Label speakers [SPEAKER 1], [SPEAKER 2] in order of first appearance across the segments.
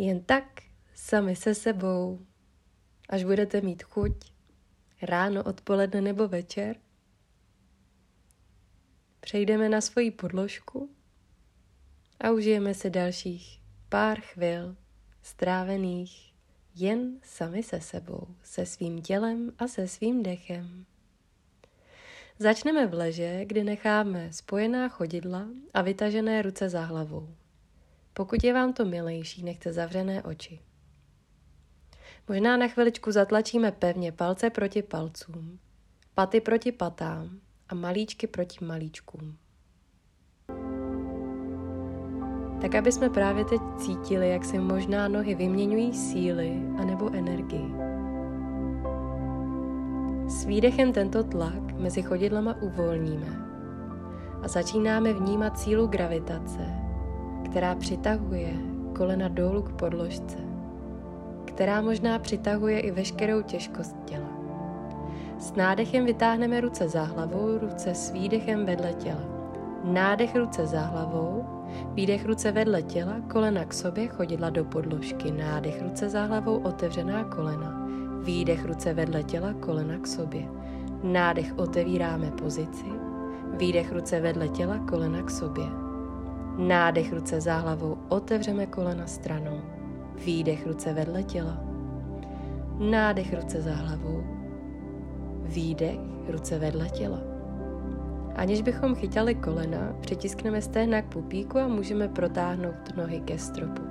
[SPEAKER 1] Jen tak sami se sebou, až budete mít chuť, ráno, odpoledne nebo večer, přejdeme na svoji podložku a užijeme se dalších pár chvil strávených jen sami se sebou, se svým tělem a se svým dechem. Začneme v leže, kdy necháme spojená chodidla a vytažené ruce za hlavou. Pokud je vám to milejší, nechte zavřené oči. Možná na chviličku zatlačíme pevně palce proti palcům, paty proti patám a malíčky proti malíčkům. Tak, aby jsme právě teď cítili, jak se možná nohy vyměňují síly anebo energii. S výdechem tento tlak mezi chodidlama uvolníme a začínáme vnímat sílu gravitace, která přitahuje kolena dolů k podložce, která možná přitahuje i veškerou těžkost těla. S nádechem vytáhneme ruce za hlavou, ruce s výdechem vedle těla. Nádech ruce za hlavou, výdech ruce vedle těla, kolena k sobě, chodidla do podložky. Nádech ruce za hlavou, otevřená kolena. Výdech ruce vedle těla, kolena k sobě. Nádech otevíráme pozici. Výdech ruce vedle těla, kolena k sobě. Nádech ruce za hlavou, otevřeme kolena stranou. Výdech ruce vedle těla. Nádech ruce za hlavou. Výdech ruce vedle těla. Aniž bychom chytali kolena, přitiskneme stehna k pupíku a můžeme protáhnout nohy ke stropu.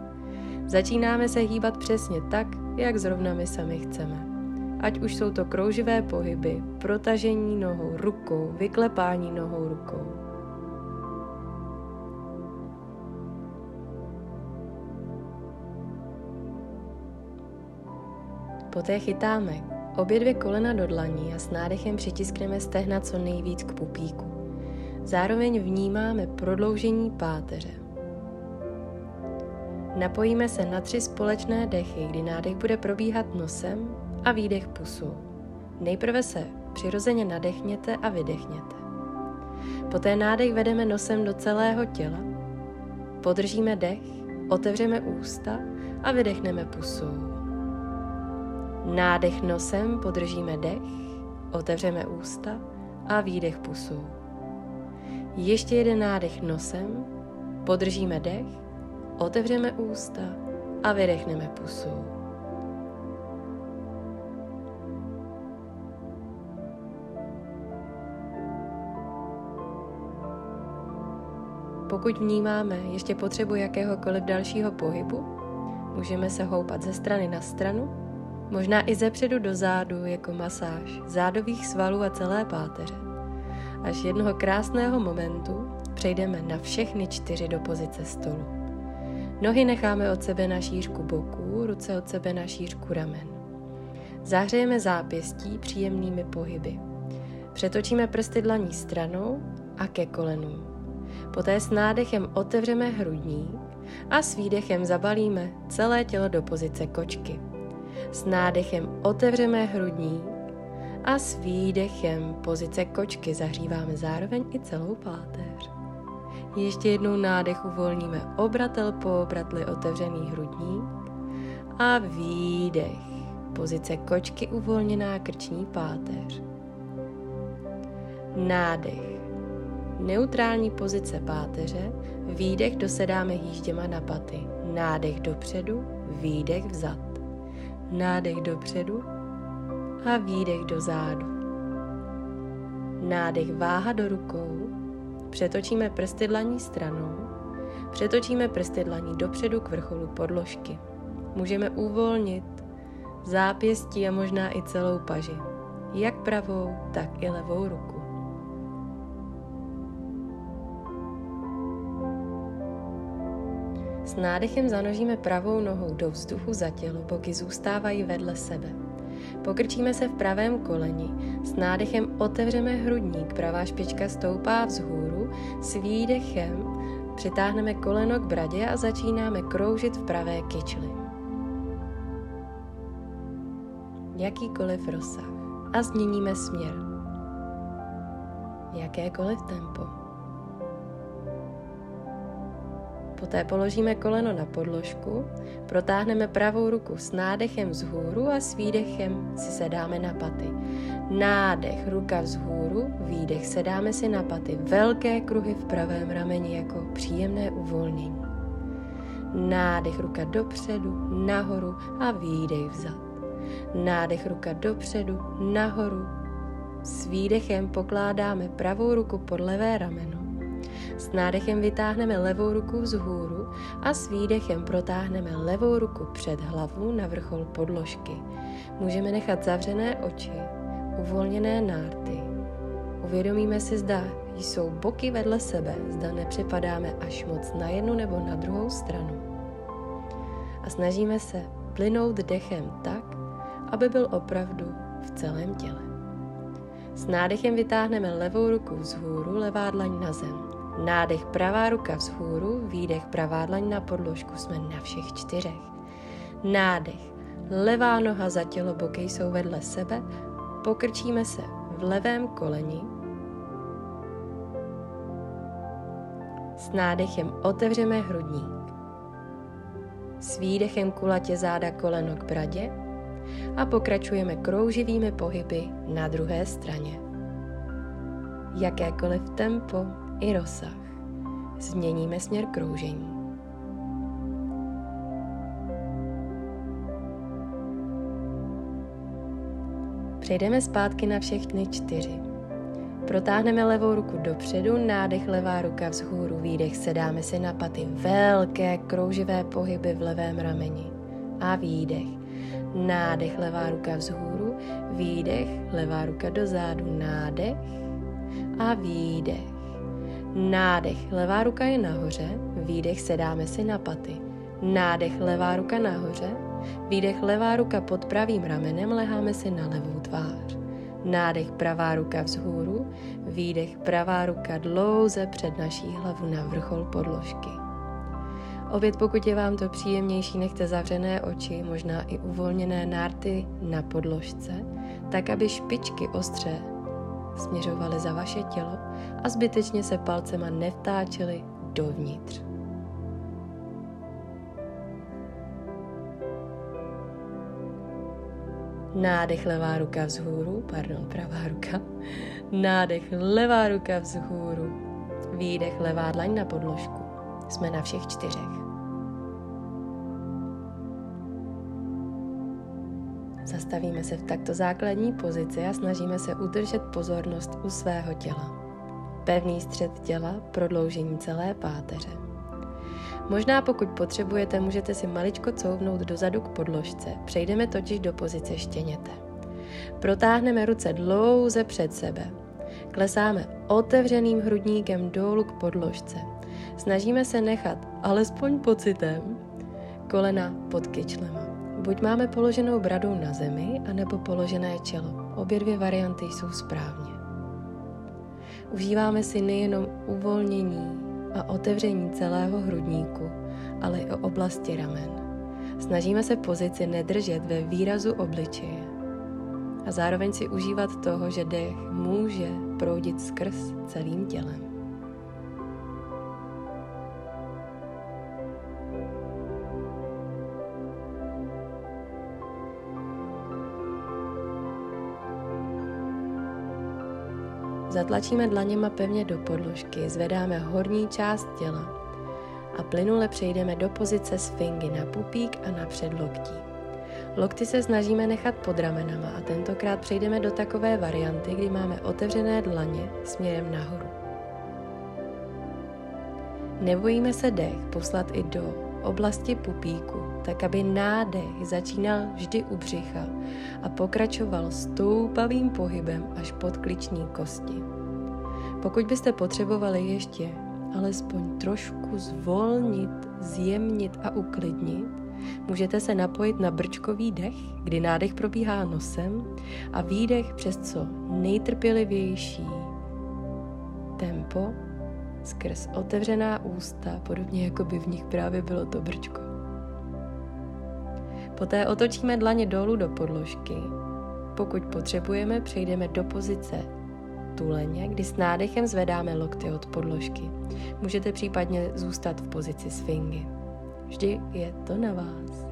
[SPEAKER 1] Začínáme se hýbat přesně tak, jak zrovna my sami chceme. Ať už jsou to krouživé pohyby, protažení nohou rukou, vyklepání nohou rukou. Poté chytáme obě dvě kolena do dlaní a s nádechem přitiskneme stehna co nejvíc k pupíku. Zároveň vnímáme prodloužení páteře. Napojíme se na tři společné dechy, kdy nádech bude probíhat nosem a výdech pusou. Nejprve se přirozeně nadechněte a vydechněte. Poté nádech vedeme nosem do celého těla, podržíme dech, otevřeme ústa a vydechneme pusou. Nádech nosem, podržíme dech, otevřeme ústa a výdech pusou. Ještě jeden nádech nosem, podržíme dech, otevřeme ústa a vydechneme pusou. Pokud vnímáme ještě potřebu jakéhokoliv dalšího pohybu, můžeme se houpat ze strany na stranu Možná i ze předu do zádu jako masáž zádových svalů a celé páteře. Až jednoho krásného momentu přejdeme na všechny čtyři do pozice stolu. Nohy necháme od sebe na šířku boků, ruce od sebe na šířku ramen. Zahřejeme zápěstí příjemnými pohyby. Přetočíme prsty dlaní stranou a ke kolenům. Poté s nádechem otevřeme hrudník a s výdechem zabalíme celé tělo do pozice kočky. S nádechem otevřeme hrudník a s výdechem pozice kočky zahříváme zároveň i celou páteř. Ještě jednou nádech uvolníme obratel po obratli otevřený hrudník a výdech. Pozice kočky uvolněná krční páteř. Nádech. Neutrální pozice páteře, výdech dosedáme hýžděma na paty. Nádech dopředu, výdech vzad nádech dopředu a výdech do zádu. Nádech váha do rukou, přetočíme prsty dlaní stranou, přetočíme prsty dlaní dopředu k vrcholu podložky. Můžeme uvolnit zápěstí a možná i celou paži, jak pravou, tak i levou ruku. S nádechem zanožíme pravou nohou do vzduchu za tělo, boky zůstávají vedle sebe. Pokrčíme se v pravém koleni, s nádechem otevřeme hrudník, pravá špička stoupá vzhůru, s výdechem přitáhneme koleno k bradě a začínáme kroužit v pravé kyčli. Jakýkoliv rozsah a změníme směr. Jakékoliv tempo. Poté položíme koleno na podložku, protáhneme pravou ruku s nádechem vzhůru a s výdechem si sedáme na paty. Nádech, ruka vzhůru, výdech, sedáme si na paty. Velké kruhy v pravém rameni jako příjemné uvolnění. Nádech, ruka dopředu, nahoru a výdech vzad. Nádech, ruka dopředu, nahoru. S výdechem pokládáme pravou ruku pod levé rameno s nádechem vytáhneme levou ruku vzhůru a s výdechem protáhneme levou ruku před hlavu na vrchol podložky. Můžeme nechat zavřené oči, uvolněné nárty. Uvědomíme si, zda jsou boky vedle sebe, zda nepřepadáme až moc na jednu nebo na druhou stranu. A snažíme se plynout dechem tak, aby byl opravdu v celém těle. S nádechem vytáhneme levou ruku vzhůru, levá dlaň na zem. Nádech pravá ruka vzhůru, výdech pravá dlaň na podložku, jsme na všech čtyřech. Nádech, levá noha za tělo, boky jsou vedle sebe, pokrčíme se v levém koleni. S nádechem otevřeme hrudník. S výdechem kulatě záda koleno k bradě a pokračujeme krouživými pohyby na druhé straně. Jakékoliv tempo i rozsah. Změníme směr kroužení. Přejdeme zpátky na všechny čtyři. Protáhneme levou ruku dopředu, nádech levá ruka vzhůru, výdech sedáme se na paty, velké krouživé pohyby v levém rameni. A výdech. Nádech levá ruka vzhůru, výdech, levá ruka dozadu, nádech a výdech. Nádech, levá ruka je nahoře, výdech sedáme si na paty. Nádech, levá ruka nahoře, výdech, levá ruka pod pravým ramenem, leháme si na levou tvář. Nádech, pravá ruka vzhůru, výdech, pravá ruka dlouze před naší hlavu na vrchol podložky. Opět pokud je vám to příjemnější, nechte zavřené oči, možná i uvolněné nárty na podložce, tak aby špičky ostře směřovaly za vaše tělo a zbytečně se palcema nevtáčely dovnitř. Nádech levá ruka vzhůru, pardon, pravá ruka. Nádech levá ruka vzhůru. Výdech levá dlaň na podložku. Jsme na všech čtyřech. Zastavíme se v takto základní pozici a snažíme se udržet pozornost u svého těla. Pevný střed těla, prodloužení celé páteře. Možná pokud potřebujete, můžete si maličko couvnout dozadu k podložce. Přejdeme totiž do pozice štěněte. Protáhneme ruce dlouze před sebe. Klesáme otevřeným hrudníkem dolů k podložce. Snažíme se nechat, alespoň pocitem, kolena pod kyčlema. Buď máme položenou bradou na zemi, anebo položené čelo. Obě dvě varianty jsou správně. Užíváme si nejenom uvolnění a otevření celého hrudníku, ale i o oblasti ramen. Snažíme se pozici nedržet ve výrazu obličeje a zároveň si užívat toho, že dech může proudit skrz celým tělem. Zatlačíme dlaněma pevně do podložky, zvedáme horní část těla a plynule přejdeme do pozice sfingy na pupík a na předloktí. Lokty se snažíme nechat pod ramenama a tentokrát přejdeme do takové varianty, kdy máme otevřené dlaně směrem nahoru. Nebojíme se dech poslat i do oblasti pupíku, tak aby nádech začínal vždy u břicha a pokračoval stoupavým pohybem až pod kliční kosti. Pokud byste potřebovali ještě alespoň trošku zvolnit, zjemnit a uklidnit, můžete se napojit na brčkový dech, kdy nádech probíhá nosem a výdech přes co nejtrpělivější tempo skrz otevřená ústa, podobně jako by v nich právě bylo to brčko. Poté otočíme dlaně dolů do podložky. Pokud potřebujeme, přejdeme do pozice tuleně, kdy s nádechem zvedáme lokty od podložky. Můžete případně zůstat v pozici sfingy. Vždy je to na vás.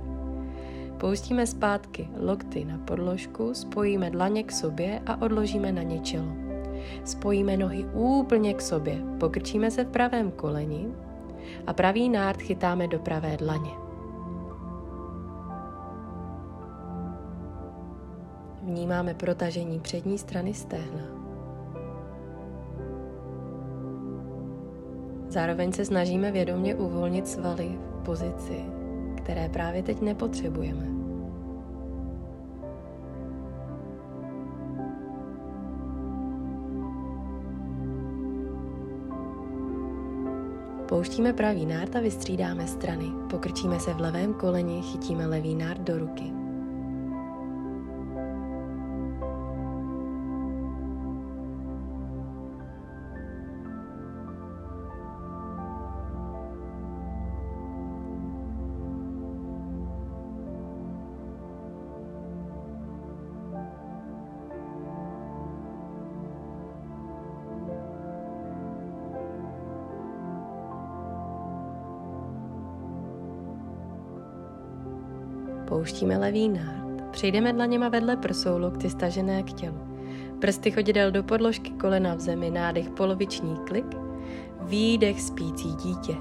[SPEAKER 1] Pouštíme zpátky lokty na podložku, spojíme dlaně k sobě a odložíme na ně čelo. Spojíme nohy úplně k sobě, pokrčíme se v pravém koleni a pravý nárt chytáme do pravé dlaně. Vnímáme protažení přední strany stehna. Zároveň se snažíme vědomě uvolnit svaly v pozici, které právě teď nepotřebujeme. Pouštíme pravý nárt a vystřídáme strany. Pokrčíme se v levém koleni, chytíme levý nárt do ruky. Pouštíme levý nárt. Přejdeme dlaněma vedle prsou, lokty stažené k tělu. Prsty chodidel do podložky, kolena v zemi, nádech poloviční klik, výdech spící dítě.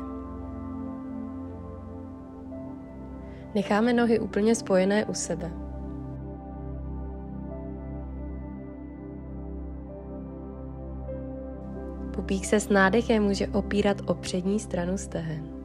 [SPEAKER 1] Necháme nohy úplně spojené u sebe. Pupík se s nádechem může opírat o přední stranu stehen.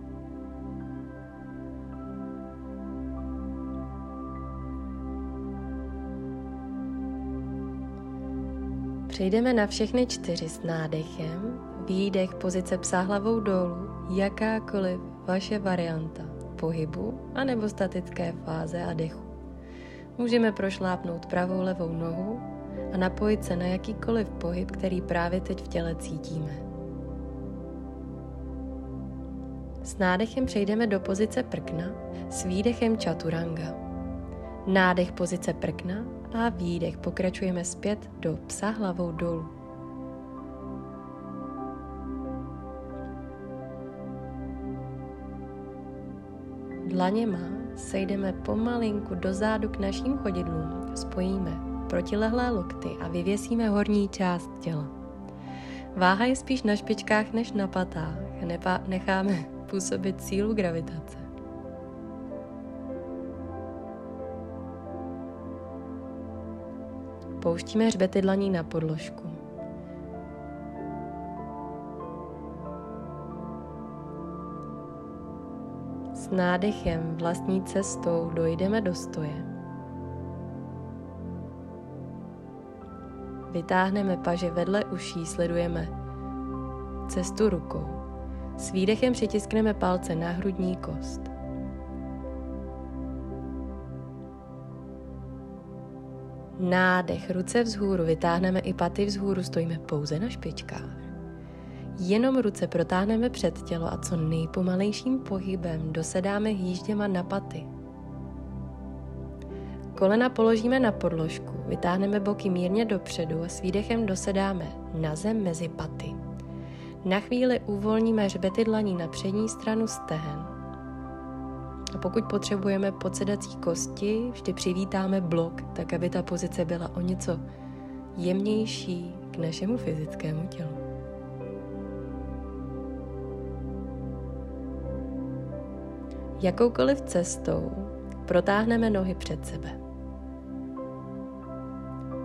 [SPEAKER 1] Přejdeme na všechny čtyři s nádechem, výdech, pozice psa hlavou dolů, jakákoliv vaše varianta pohybu anebo statické fáze a dechu. Můžeme prošlápnout pravou levou nohu a napojit se na jakýkoliv pohyb, který právě teď v těle cítíme. S nádechem přejdeme do pozice prkna, s výdechem čaturanga. Nádech pozice prkna a výdech pokračujeme zpět do psa hlavou dolů. Dlaněma sejdeme pomalinku dozadu k našim chodidlům, spojíme protilehlé lokty a vyvěsíme horní část těla. Váha je spíš na špičkách než na patách, necháme působit sílu gravitace. Pouštíme hřbety dlaní na podložku. S nádechem vlastní cestou dojdeme do stoje. Vytáhneme paže vedle uší, sledujeme cestu rukou. S výdechem přitiskneme palce na hrudní kost. Nádech, ruce vzhůru, vytáhneme i paty vzhůru, stojíme pouze na špičkách. Jenom ruce protáhneme před tělo a co nejpomalejším pohybem dosedáme hýžděma na paty. Kolena položíme na podložku, vytáhneme boky mírně dopředu a s výdechem dosedáme na zem mezi paty. Na chvíli uvolníme hřbety dlaní na přední stranu stehen a pokud potřebujeme podsedací kosti, vždy přivítáme blok, tak aby ta pozice byla o něco jemnější k našemu fyzickému tělu. Jakoukoliv cestou protáhneme nohy před sebe.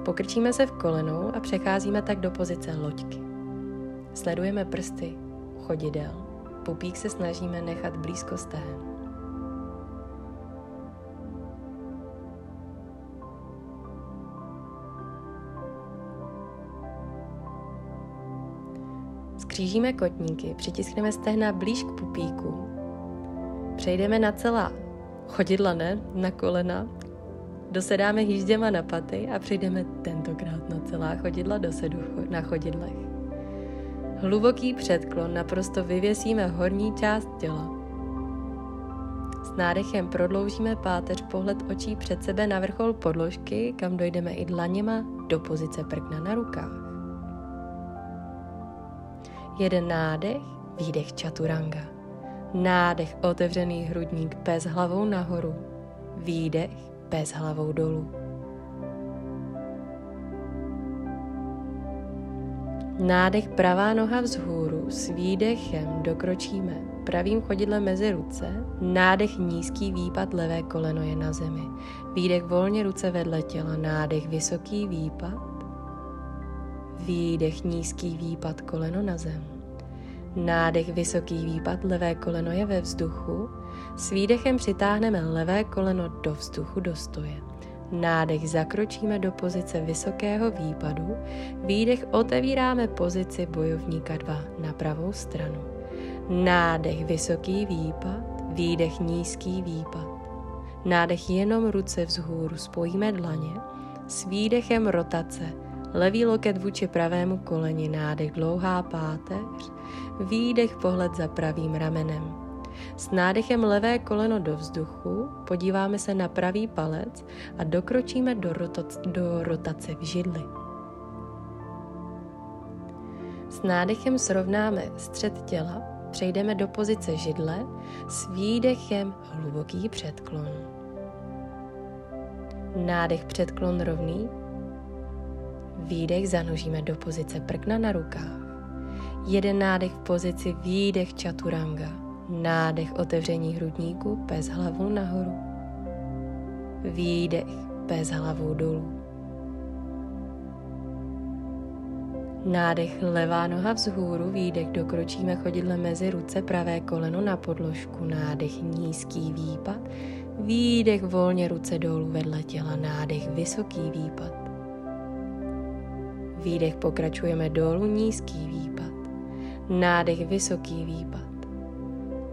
[SPEAKER 1] Pokrčíme se v kolenou a přecházíme tak do pozice loďky. Sledujeme prsty chodidel. Pupík se snažíme nechat blízko stehen. Skřížíme kotníky, přitiskneme stehna blíž k pupíku. Přejdeme na celá chodidla, ne? Na kolena. Dosedáme hýžděma na paty a přejdeme tentokrát na celá chodidla do sedu na chodidlech. Hluboký předklon naprosto vyvěsíme horní část těla. S nádechem prodloužíme páteř pohled očí před sebe na vrchol podložky, kam dojdeme i dlaněma do pozice prkna na rukách. Jeden nádech, výdech čaturanga. Nádech otevřený hrudník bez hlavou nahoru. Výdech bez hlavou dolů. Nádech pravá noha vzhůru, s výdechem dokročíme pravým chodidlem mezi ruce, nádech nízký výpad, levé koleno je na zemi, výdech volně ruce vedle těla, nádech vysoký výpad, výdech nízký výpad, koleno na zem. Nádech vysoký výpad, levé koleno je ve vzduchu, s výdechem přitáhneme levé koleno do vzduchu do stoje. Nádech zakročíme do pozice vysokého výpadu, výdech otevíráme pozici bojovníka 2 na pravou stranu. Nádech vysoký výpad, výdech nízký výpad. Nádech jenom ruce vzhůru, spojíme dlaně, s výdechem rotace, levý loket vůči pravému koleni, nádech dlouhá páteř, výdech pohled za pravým ramenem. S nádechem levé koleno do vzduchu podíváme se na pravý palec a dokročíme do, rotac, do rotace v židli. S nádechem srovnáme střed těla, přejdeme do pozice židle, s výdechem hluboký předklon. Nádech předklon rovný, výdech zanožíme do pozice prkna na rukách. Jeden nádech v pozici výdech čaturanga Nádech otevření hrudníku bez hlavu nahoru. Výdech bez hlavu dolů. Nádech levá noha vzhůru, výdech dokročíme chodidle mezi ruce, pravé koleno na podložku, nádech nízký výpad, výdech volně ruce dolů vedle těla, nádech vysoký výpad. Výdech pokračujeme dolů, nízký výpad, nádech vysoký výpad.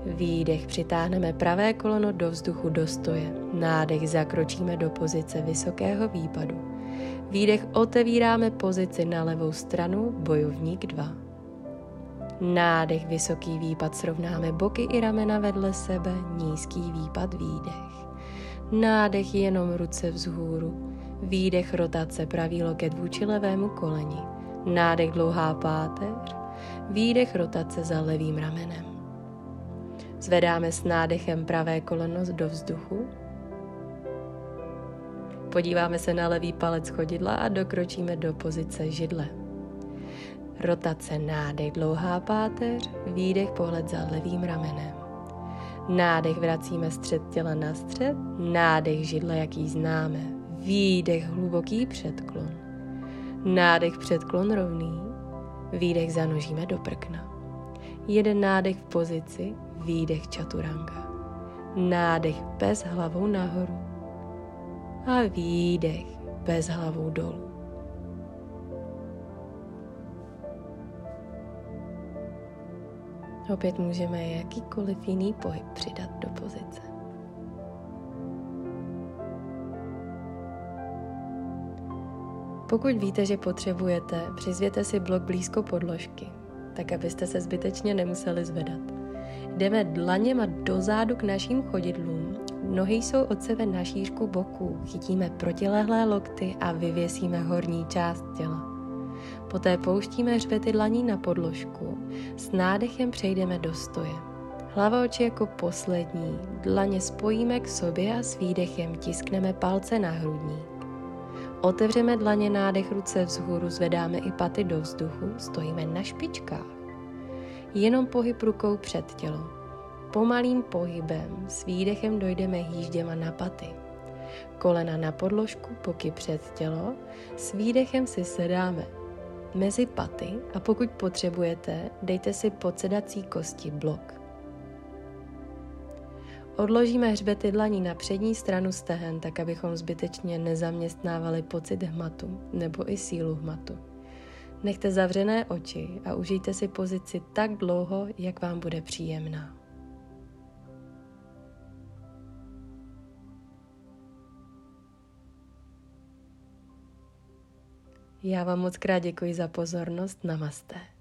[SPEAKER 1] Výdech přitáhneme pravé kolono do vzduchu do stoje. Nádech zakročíme do pozice vysokého výpadu. Výdech otevíráme pozici na levou stranu, bojovník 2. Nádech, vysoký výpad, srovnáme boky i ramena vedle sebe, nízký výpad, výdech. Nádech jenom ruce vzhůru, výdech rotace, pravý loket vůči levému koleni. Nádech dlouhá páteř, výdech rotace za levým ramenem. Zvedáme s nádechem pravé koleno do vzduchu. Podíváme se na levý palec chodidla a dokročíme do pozice židle. Rotace nádech dlouhá páteř, výdech pohled za levým ramenem. Nádech vracíme střed těla na střed, nádech židle, jaký známe. Výdech hluboký předklon. Nádech předklon rovný, výdech zanožíme do prkna. Jeden nádech v pozici, výdech čaturanga. Nádech bez hlavou nahoru a výdech bez hlavou dolů. Opět můžeme jakýkoliv jiný pohyb přidat do pozice. Pokud víte, že potřebujete, přizvěte si blok blízko podložky, tak abyste se zbytečně nemuseli zvedat. Jdeme dlaněma dozadu k našim chodidlům. Nohy jsou od sebe na šířku boku. Chytíme protilehlé lokty a vyvěsíme horní část těla. Poté pouštíme hřbety dlaní na podložku. S nádechem přejdeme do stoje. Hlava oči jako poslední. Dlaně spojíme k sobě a s výdechem tiskneme palce na hrudník. Otevřeme dlaně nádech ruce vzhůru, zvedáme i paty do vzduchu, stojíme na špičkách jenom pohyb rukou před tělo. Pomalým pohybem s výdechem dojdeme hýžděma na paty. Kolena na podložku, boky před tělo, s výdechem si sedáme mezi paty a pokud potřebujete, dejte si pod sedací kosti blok. Odložíme hřbety dlaní na přední stranu stehen, tak abychom zbytečně nezaměstnávali pocit hmatu nebo i sílu hmatu. Nechte zavřené oči a užijte si pozici tak dlouho, jak vám bude příjemná. Já vám moc krát děkuji za pozornost. Namaste.